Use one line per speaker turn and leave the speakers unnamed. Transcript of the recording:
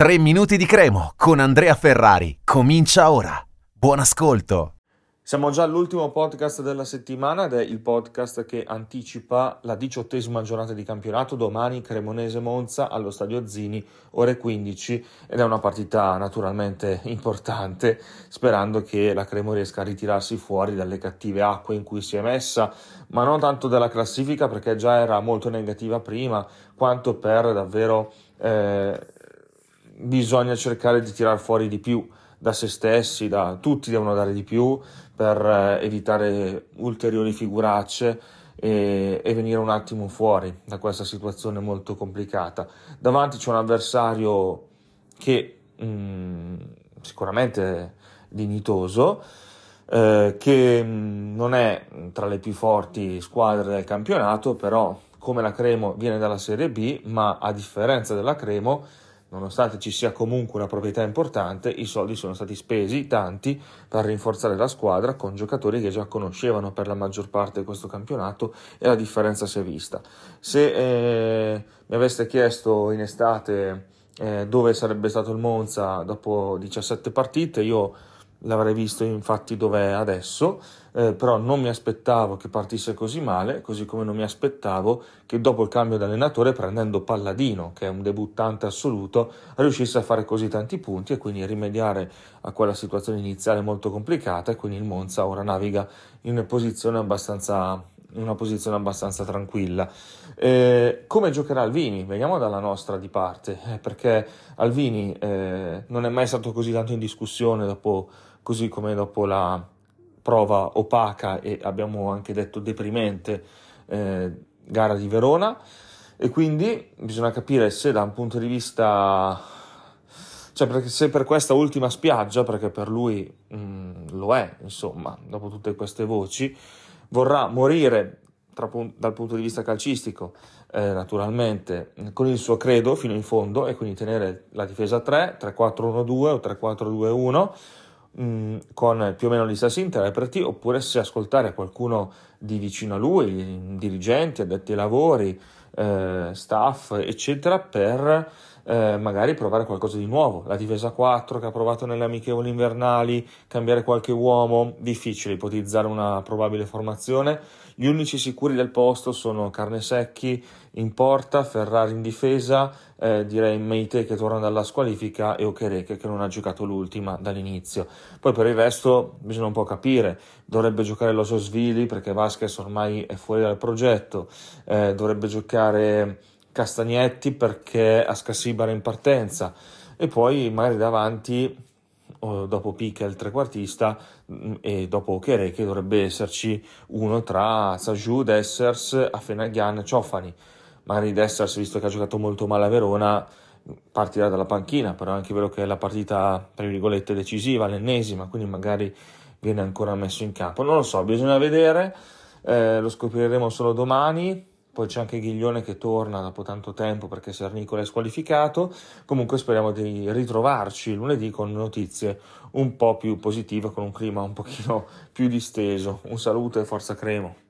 3 minuti di Cremo con Andrea Ferrari. Comincia ora. Buon ascolto.
Siamo già all'ultimo podcast della settimana ed è il podcast che anticipa la diciottesima giornata di campionato domani Cremonese Monza allo Stadio Zini ore 15 ed è una partita naturalmente importante sperando che la Cremo riesca a ritirarsi fuori dalle cattive acque in cui si è messa ma non tanto dalla classifica perché già era molto negativa prima quanto per davvero eh, bisogna cercare di tirar fuori di più da se stessi, da tutti devono dare di più per eh, evitare ulteriori figuracce e, e, venire un attimo fuori da questa situazione molto complicata. Davanti c'è un avversario che mh, mm, sicuramente dignitoso, eh, che mh, mm, non è tra le più forti squadre del campionato, però come la Cremo viene dalla Serie B, ma a differenza della Cremo Nonostante ci sia comunque una proprietà importante, i soldi sono stati spesi, tanti, per rinforzare la squadra con giocatori che già conoscevano per la maggior parte di questo campionato e la differenza si è vista. Se eh, mi aveste chiesto in estate eh, dove sarebbe stato il Monza dopo 17 partite, io l'avrei visto infatti dov'è adesso, eh, però non mi aspettavo che partisse così male, così come non mi aspettavo che dopo il cambio di allenatore, prendendo Palladino, che è un debuttante assoluto, riuscisse a fare così tanti punti e quindi rimediare a quella situazione iniziale molto complicata e quindi il Monza ora naviga in posizione abbastanza una posizione abbastanza tranquilla. Eh, come giocherà Alvini? Veniamo dalla nostra di parte, eh, perché Alvini eh, non è mai stato così tanto in discussione dopo così come dopo la prova opaca e abbiamo anche detto deprimente eh, gara di Verona e quindi bisogna capire se da un punto di vista cioè se per questa ultima spiaggia perché per lui mh, mm, lo è insomma dopo tutte queste voci vorrà morire tra, dal punto di vista calcistico eh, naturalmente con il suo credo fino in fondo e quindi tenere la difesa 3 3-4-1-2 o 3-4-2-1 Mm, con più o meno gli stessi interpreti, oppure se ascoltare qualcuno di vicino a lui, dirigenti, addetti ai lavori, eh, staff, eccetera, per eh, magari provare qualcosa di nuovo. La difesa 4 che ha provato nelle amichevoli invernali, cambiare qualche uomo, difficile ipotizzare una probabile formazione. Gli unici sicuri del posto sono Carnesecchi in porta, Ferrari in difesa, eh, direi Meite che torna dalla squalifica e Okereke che non ha giocato l'ultima dall'inizio. Poi per il resto bisogna un po' capire, dovrebbe giocare Lososvili perché Vasquez ormai è fuori dal progetto, eh, dovrebbe giocare Castagnetti perché Ascassibara in partenza e poi magari davanti dopo Pica il trequartista mm, e dopo Ochere che dovrebbe esserci uno tra Sajou, Dessers, Afenaghian e Ciofani magari Dessers visto che ha giocato molto male a Verona partirà dalla panchina però è anche vero che è la partita tra virgolette decisiva l'ennesima quindi magari viene ancora messo in campo non lo so bisogna vedere eh, lo scopriremo solo domani poi c'è anche Ghiglione che torna dopo tanto tempo perché Sernicola è squalificato. Comunque speriamo di ritrovarci lunedì con notizie un po' più positive, con un clima un pochino più disteso. Un saluto e forza Cremo.